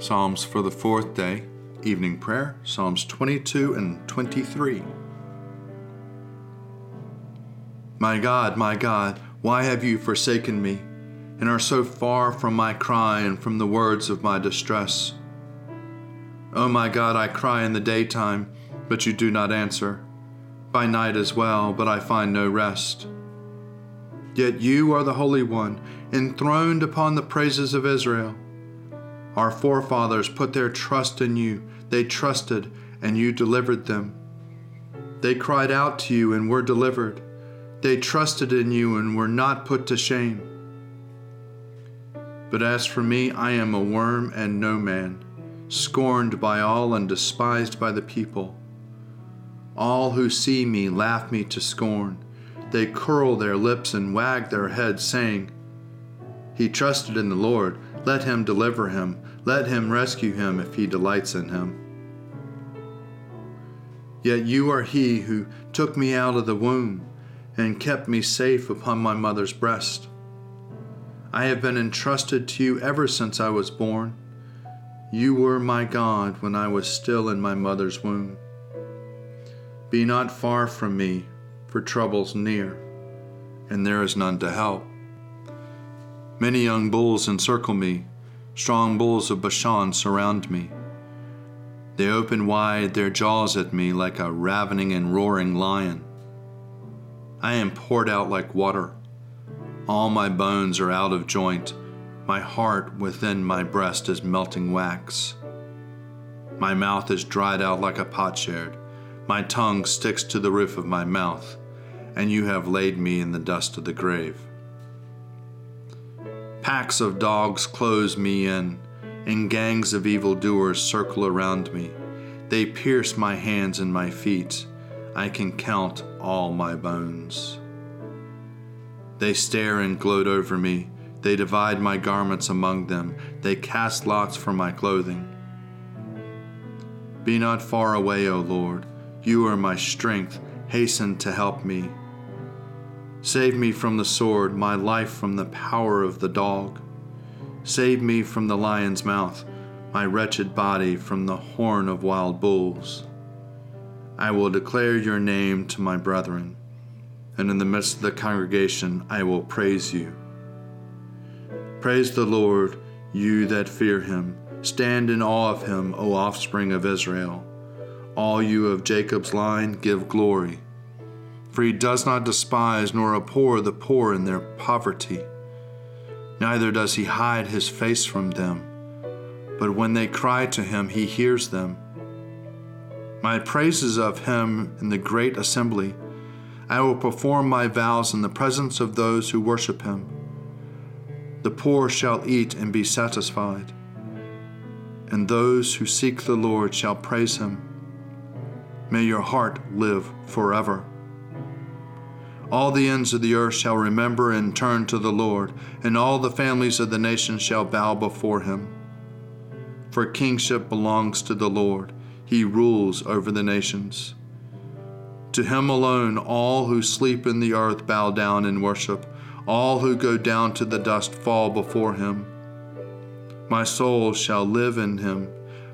Psalms for the fourth day, evening prayer, Psalms 22 and 23. My God, my God, why have you forsaken me, and are so far from my cry and from the words of my distress? O oh my God, I cry in the daytime, but you do not answer, by night as well, but I find no rest. Yet you are the Holy One, enthroned upon the praises of Israel. Our forefathers put their trust in you. They trusted, and you delivered them. They cried out to you and were delivered. They trusted in you and were not put to shame. But as for me, I am a worm and no man, scorned by all and despised by the people. All who see me laugh me to scorn. They curl their lips and wag their heads, saying, He trusted in the Lord. Let him deliver him. Let him rescue him if he delights in him. Yet you are he who took me out of the womb and kept me safe upon my mother's breast. I have been entrusted to you ever since I was born. You were my God when I was still in my mother's womb. Be not far from me, for trouble's near, and there is none to help. Many young bulls encircle me, strong bulls of Bashan surround me. They open wide their jaws at me like a ravening and roaring lion. I am poured out like water. All my bones are out of joint. My heart within my breast is melting wax. My mouth is dried out like a potsherd. My tongue sticks to the roof of my mouth, and you have laid me in the dust of the grave. Packs of dogs close me in, and gangs of evildoers circle around me. They pierce my hands and my feet. I can count all my bones. They stare and gloat over me. They divide my garments among them. They cast lots for my clothing. Be not far away, O Lord. You are my strength. Hasten to help me. Save me from the sword, my life from the power of the dog. Save me from the lion's mouth, my wretched body from the horn of wild bulls. I will declare your name to my brethren, and in the midst of the congregation I will praise you. Praise the Lord, you that fear him. Stand in awe of him, O offspring of Israel. All you of Jacob's line, give glory for he does not despise nor abhor the poor in their poverty. Neither does he hide his face from them, but when they cry to him, he hears them. My praises of him in the great assembly. I will perform my vows in the presence of those who worship him. The poor shall eat and be satisfied, and those who seek the Lord shall praise him. May your heart live forever. All the ends of the earth shall remember and turn to the Lord, and all the families of the nations shall bow before him. for kingship belongs to the Lord. He rules over the nations. To him alone all who sleep in the earth bow down in worship. All who go down to the dust fall before him. My soul shall live in him.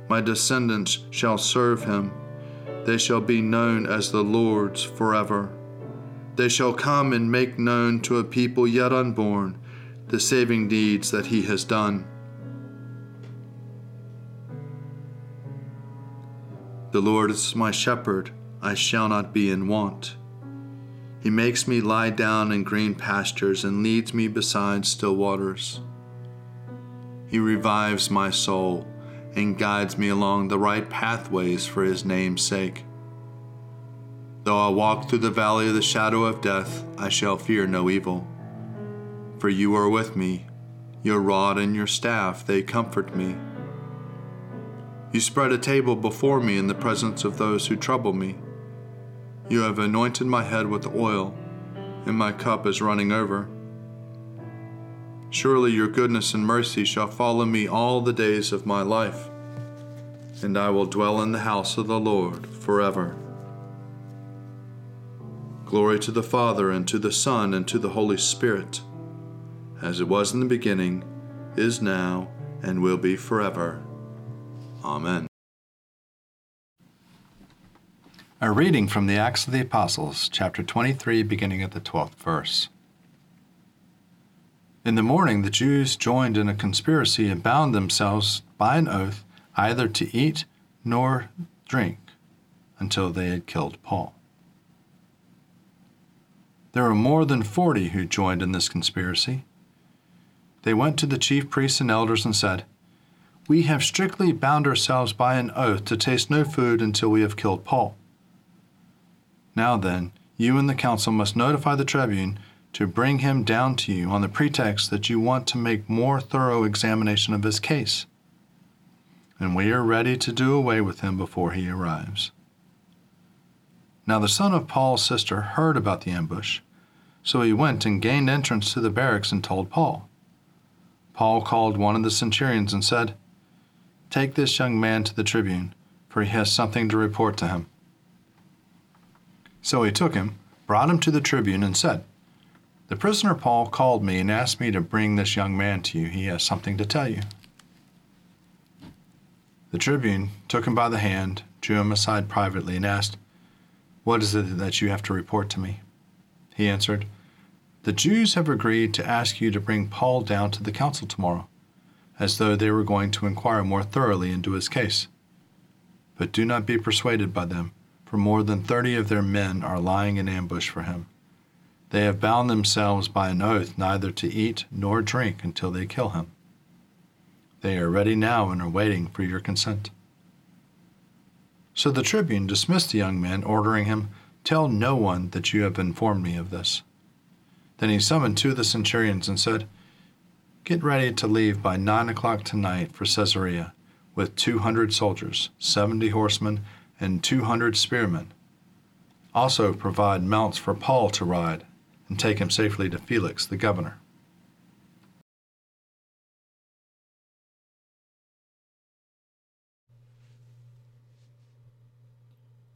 My descendants shall serve him. They shall be known as the Lord's forever. They shall come and make known to a people yet unborn the saving deeds that he has done. The Lord is my shepherd, I shall not be in want. He makes me lie down in green pastures and leads me beside still waters. He revives my soul and guides me along the right pathways for his name's sake. Though I walk through the valley of the shadow of death, I shall fear no evil. For you are with me, your rod and your staff, they comfort me. You spread a table before me in the presence of those who trouble me. You have anointed my head with oil, and my cup is running over. Surely your goodness and mercy shall follow me all the days of my life, and I will dwell in the house of the Lord forever. Glory to the Father, and to the Son, and to the Holy Spirit, as it was in the beginning, is now, and will be forever. Amen. A reading from the Acts of the Apostles, chapter 23, beginning at the 12th verse. In the morning, the Jews joined in a conspiracy and bound themselves by an oath either to eat nor drink until they had killed Paul. There were more than forty who joined in this conspiracy. They went to the chief priests and elders and said, We have strictly bound ourselves by an oath to taste no food until we have killed Paul. Now then, you and the council must notify the tribune to bring him down to you on the pretext that you want to make more thorough examination of his case. And we are ready to do away with him before he arrives. Now the son of Paul's sister heard about the ambush, so he went and gained entrance to the barracks and told Paul. Paul called one of the centurions and said, Take this young man to the tribune, for he has something to report to him. So he took him, brought him to the tribune, and said, The prisoner Paul called me and asked me to bring this young man to you. He has something to tell you. The tribune took him by the hand, drew him aside privately, and asked, What is it that you have to report to me? He answered, The Jews have agreed to ask you to bring Paul down to the council tomorrow, as though they were going to inquire more thoroughly into his case. But do not be persuaded by them for more than thirty of their men are lying in ambush for him. They have bound themselves by an oath neither to eat nor drink until they kill him. They are ready now and are waiting for your consent. So the tribune dismissed the young man, ordering him, Tell no one that you have informed me of this. Then he summoned two of the centurions and said, Get ready to leave by nine o'clock tonight for Caesarea with two hundred soldiers, seventy horsemen, and 200 spearmen. Also provide mounts for Paul to ride and take him safely to Felix the governor.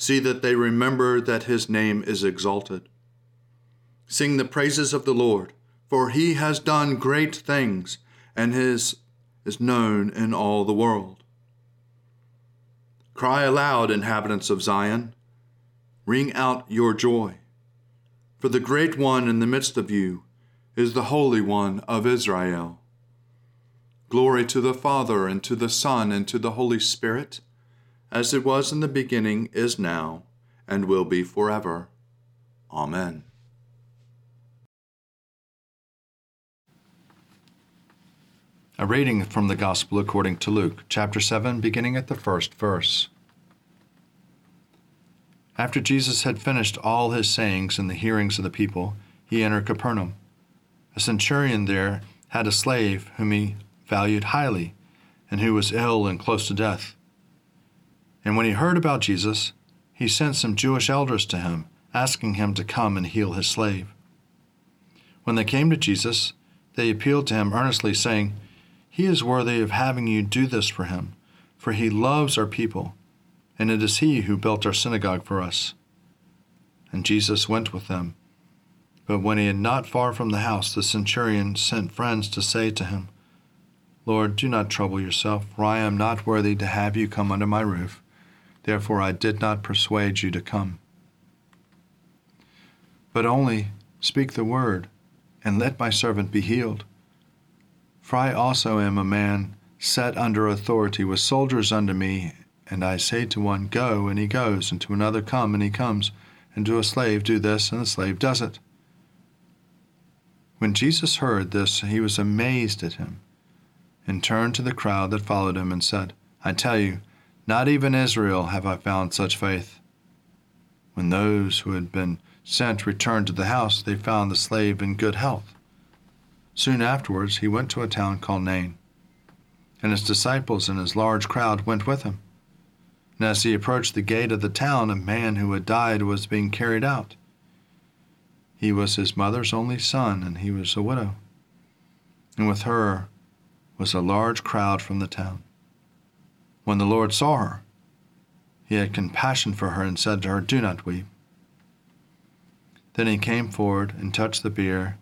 See that they remember that his name is exalted. Sing the praises of the Lord, for he has done great things, and his is known in all the world. Cry aloud, inhabitants of Zion. Ring out your joy. For the great one in the midst of you is the Holy One of Israel. Glory to the Father, and to the Son, and to the Holy Spirit, as it was in the beginning, is now, and will be forever. Amen. A reading from the Gospel according to Luke, chapter 7, beginning at the first verse. After Jesus had finished all his sayings in the hearings of the people, he entered Capernaum. A centurion there had a slave whom he valued highly, and who was ill and close to death. And when he heard about Jesus, he sent some Jewish elders to him, asking him to come and heal his slave. When they came to Jesus, they appealed to him earnestly, saying, He is worthy of having you do this for him, for he loves our people, and it is he who built our synagogue for us. And Jesus went with them. But when he had not far from the house, the centurion sent friends to say to him, Lord, do not trouble yourself, for I am not worthy to have you come under my roof. Therefore I did not persuade you to come. But only speak the word, and let my servant be healed. For I also am a man set under authority with soldiers under me, and I say to one, Go, and he goes, and to another, Come, and he comes, and to a slave, Do this, and the slave does it. When Jesus heard this, he was amazed at him, and turned to the crowd that followed him, and said, I tell you, not even Israel have I found such faith. When those who had been sent returned to the house, they found the slave in good health. Soon afterwards, he went to a town called Nain, and his disciples and his large crowd went with him. And as he approached the gate of the town, a man who had died was being carried out. He was his mother's only son, and he was a widow. And with her was a large crowd from the town. When the Lord saw her, he had compassion for her and said to her, Do not weep. Then he came forward and touched the bier,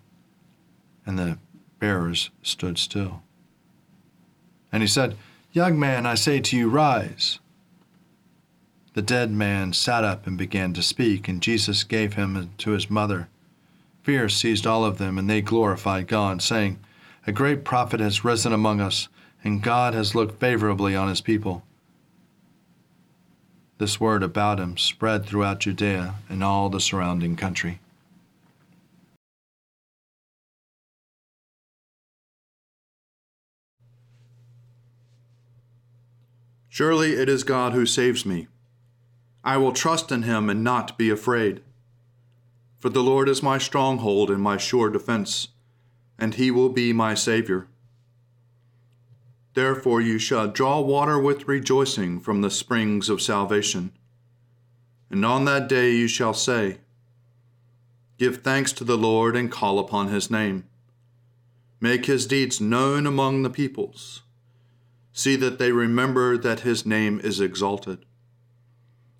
and the bearers stood still. And he said, Young man, I say to you, rise. The dead man sat up and began to speak, and Jesus gave him to his mother. Fear seized all of them, and they glorified God, saying, A great prophet has risen among us and God has looked favorably on his people. This word about him spread throughout Judea and all the surrounding country. Surely it is God who saves me. I will trust in him and not be afraid. For the Lord is my stronghold and my sure defense, and he will be my Savior. Therefore you shall draw water with rejoicing from the springs of salvation. And on that day you shall say, Give thanks to the Lord and call upon his name. Make his deeds known among the peoples. See that they remember that his name is exalted.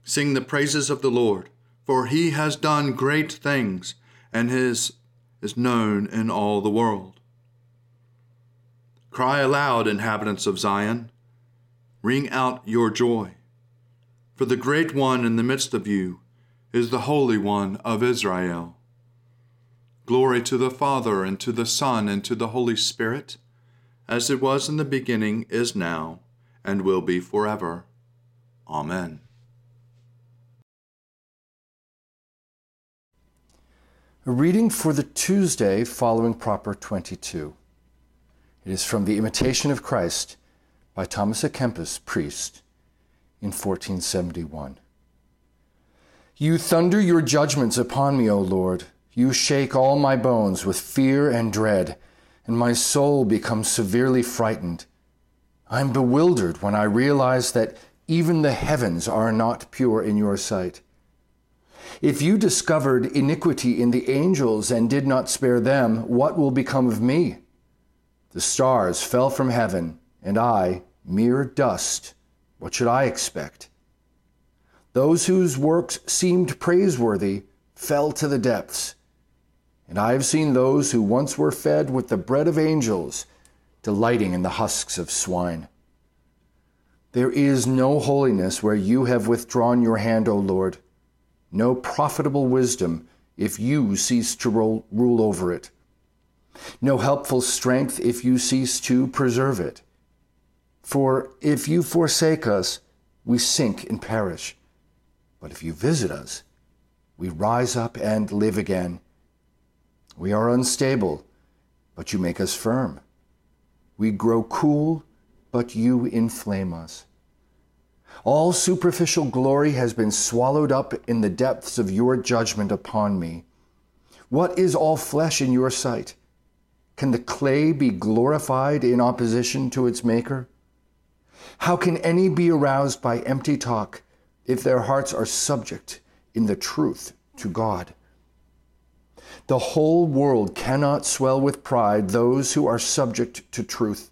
Sing the praises of the Lord, for he has done great things, and his is known in all the world. Cry aloud, inhabitants of Zion. Ring out your joy. For the great one in the midst of you is the Holy One of Israel. Glory to the Father, and to the Son, and to the Holy Spirit, as it was in the beginning, is now, and will be forever. Amen. A reading for the Tuesday following Proper 22. It is from The Imitation of Christ by Thomas à Kempis, priest, in 1471. You thunder your judgments upon me, O Lord. You shake all my bones with fear and dread, and my soul becomes severely frightened. I am bewildered when I realize that even the heavens are not pure in your sight. If you discovered iniquity in the angels and did not spare them, what will become of me? The stars fell from heaven, and I, mere dust, what should I expect? Those whose works seemed praiseworthy fell to the depths. And I have seen those who once were fed with the bread of angels delighting in the husks of swine. There is no holiness where you have withdrawn your hand, O Lord, no profitable wisdom if you cease to rule over it no helpful strength if you cease to preserve it. For if you forsake us, we sink and perish. But if you visit us, we rise up and live again. We are unstable, but you make us firm. We grow cool, but you inflame us. All superficial glory has been swallowed up in the depths of your judgment upon me. What is all flesh in your sight? Can the clay be glorified in opposition to its maker? How can any be aroused by empty talk if their hearts are subject in the truth to God? The whole world cannot swell with pride those who are subject to truth,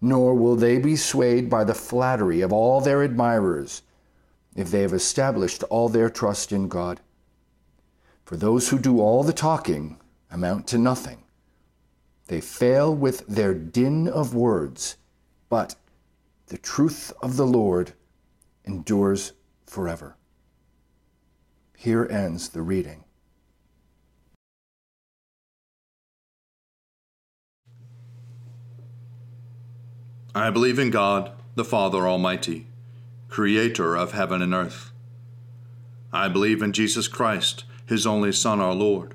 nor will they be swayed by the flattery of all their admirers if they have established all their trust in God. For those who do all the talking amount to nothing. They fail with their din of words, but the truth of the Lord endures forever. Here ends the reading. I believe in God, the Father Almighty, creator of heaven and earth. I believe in Jesus Christ, his only Son, our Lord.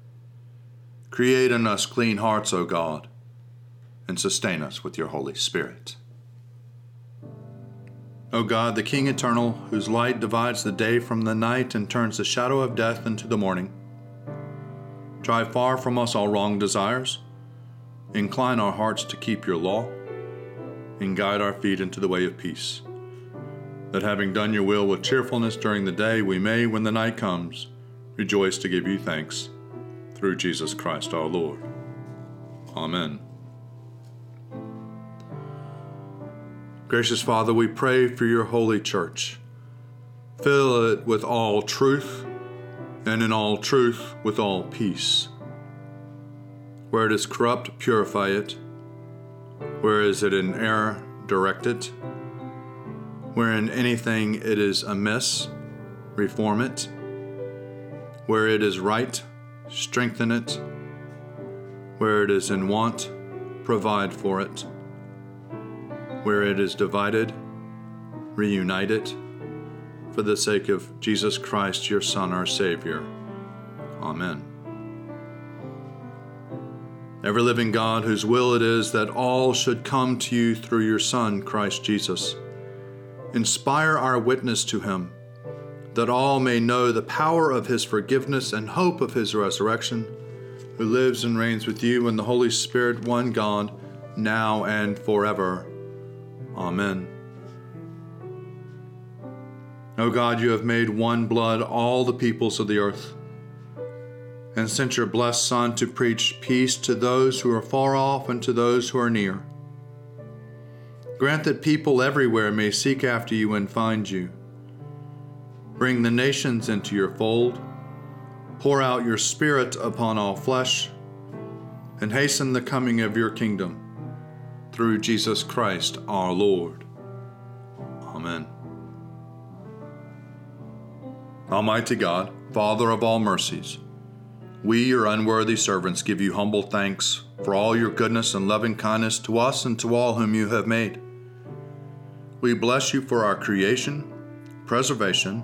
Create in us clean hearts, O God, and sustain us with your Holy Spirit. O God, the King eternal, whose light divides the day from the night and turns the shadow of death into the morning, drive far from us all wrong desires, incline our hearts to keep your law and guide our feet into the way of peace. That having done your will with cheerfulness during the day, we may, when the night comes, rejoice to give you thanks. Through Jesus Christ our Lord. Amen. Gracious Father, we pray for your holy church. Fill it with all truth, and in all truth with all peace. Where it is corrupt, purify it where is it in error, direct it. Where in anything it is amiss, reform it. Where it is right, strengthen it. Where it is in want, provide for it. Where it is divided, reunite it. For the sake of Jesus Christ, your Son, our Savior. Amen ever living God, whose will it is that all should come to you through your Son, Christ Jesus. Inspire our witness to him, that all may know the power of his forgiveness and hope of his resurrection, who lives and reigns with you in the Holy Spirit, one God, now and forever. Amen. O God, you have made one blood all the peoples of the earth and sent your blessed Son to preach peace to those who are far off and to those who are near. Grant that people everywhere may seek after you and find you. Bring the nations into your fold. Pour out your Spirit upon all flesh, and hasten the coming of your kingdom. Through Jesus Christ our Lord. Amen. Almighty God, Father of all mercies, we, your unworthy servants, give you humble thanks for all your goodness and loving kindness to us and to all whom you have made. We bless you for our creation, preservation,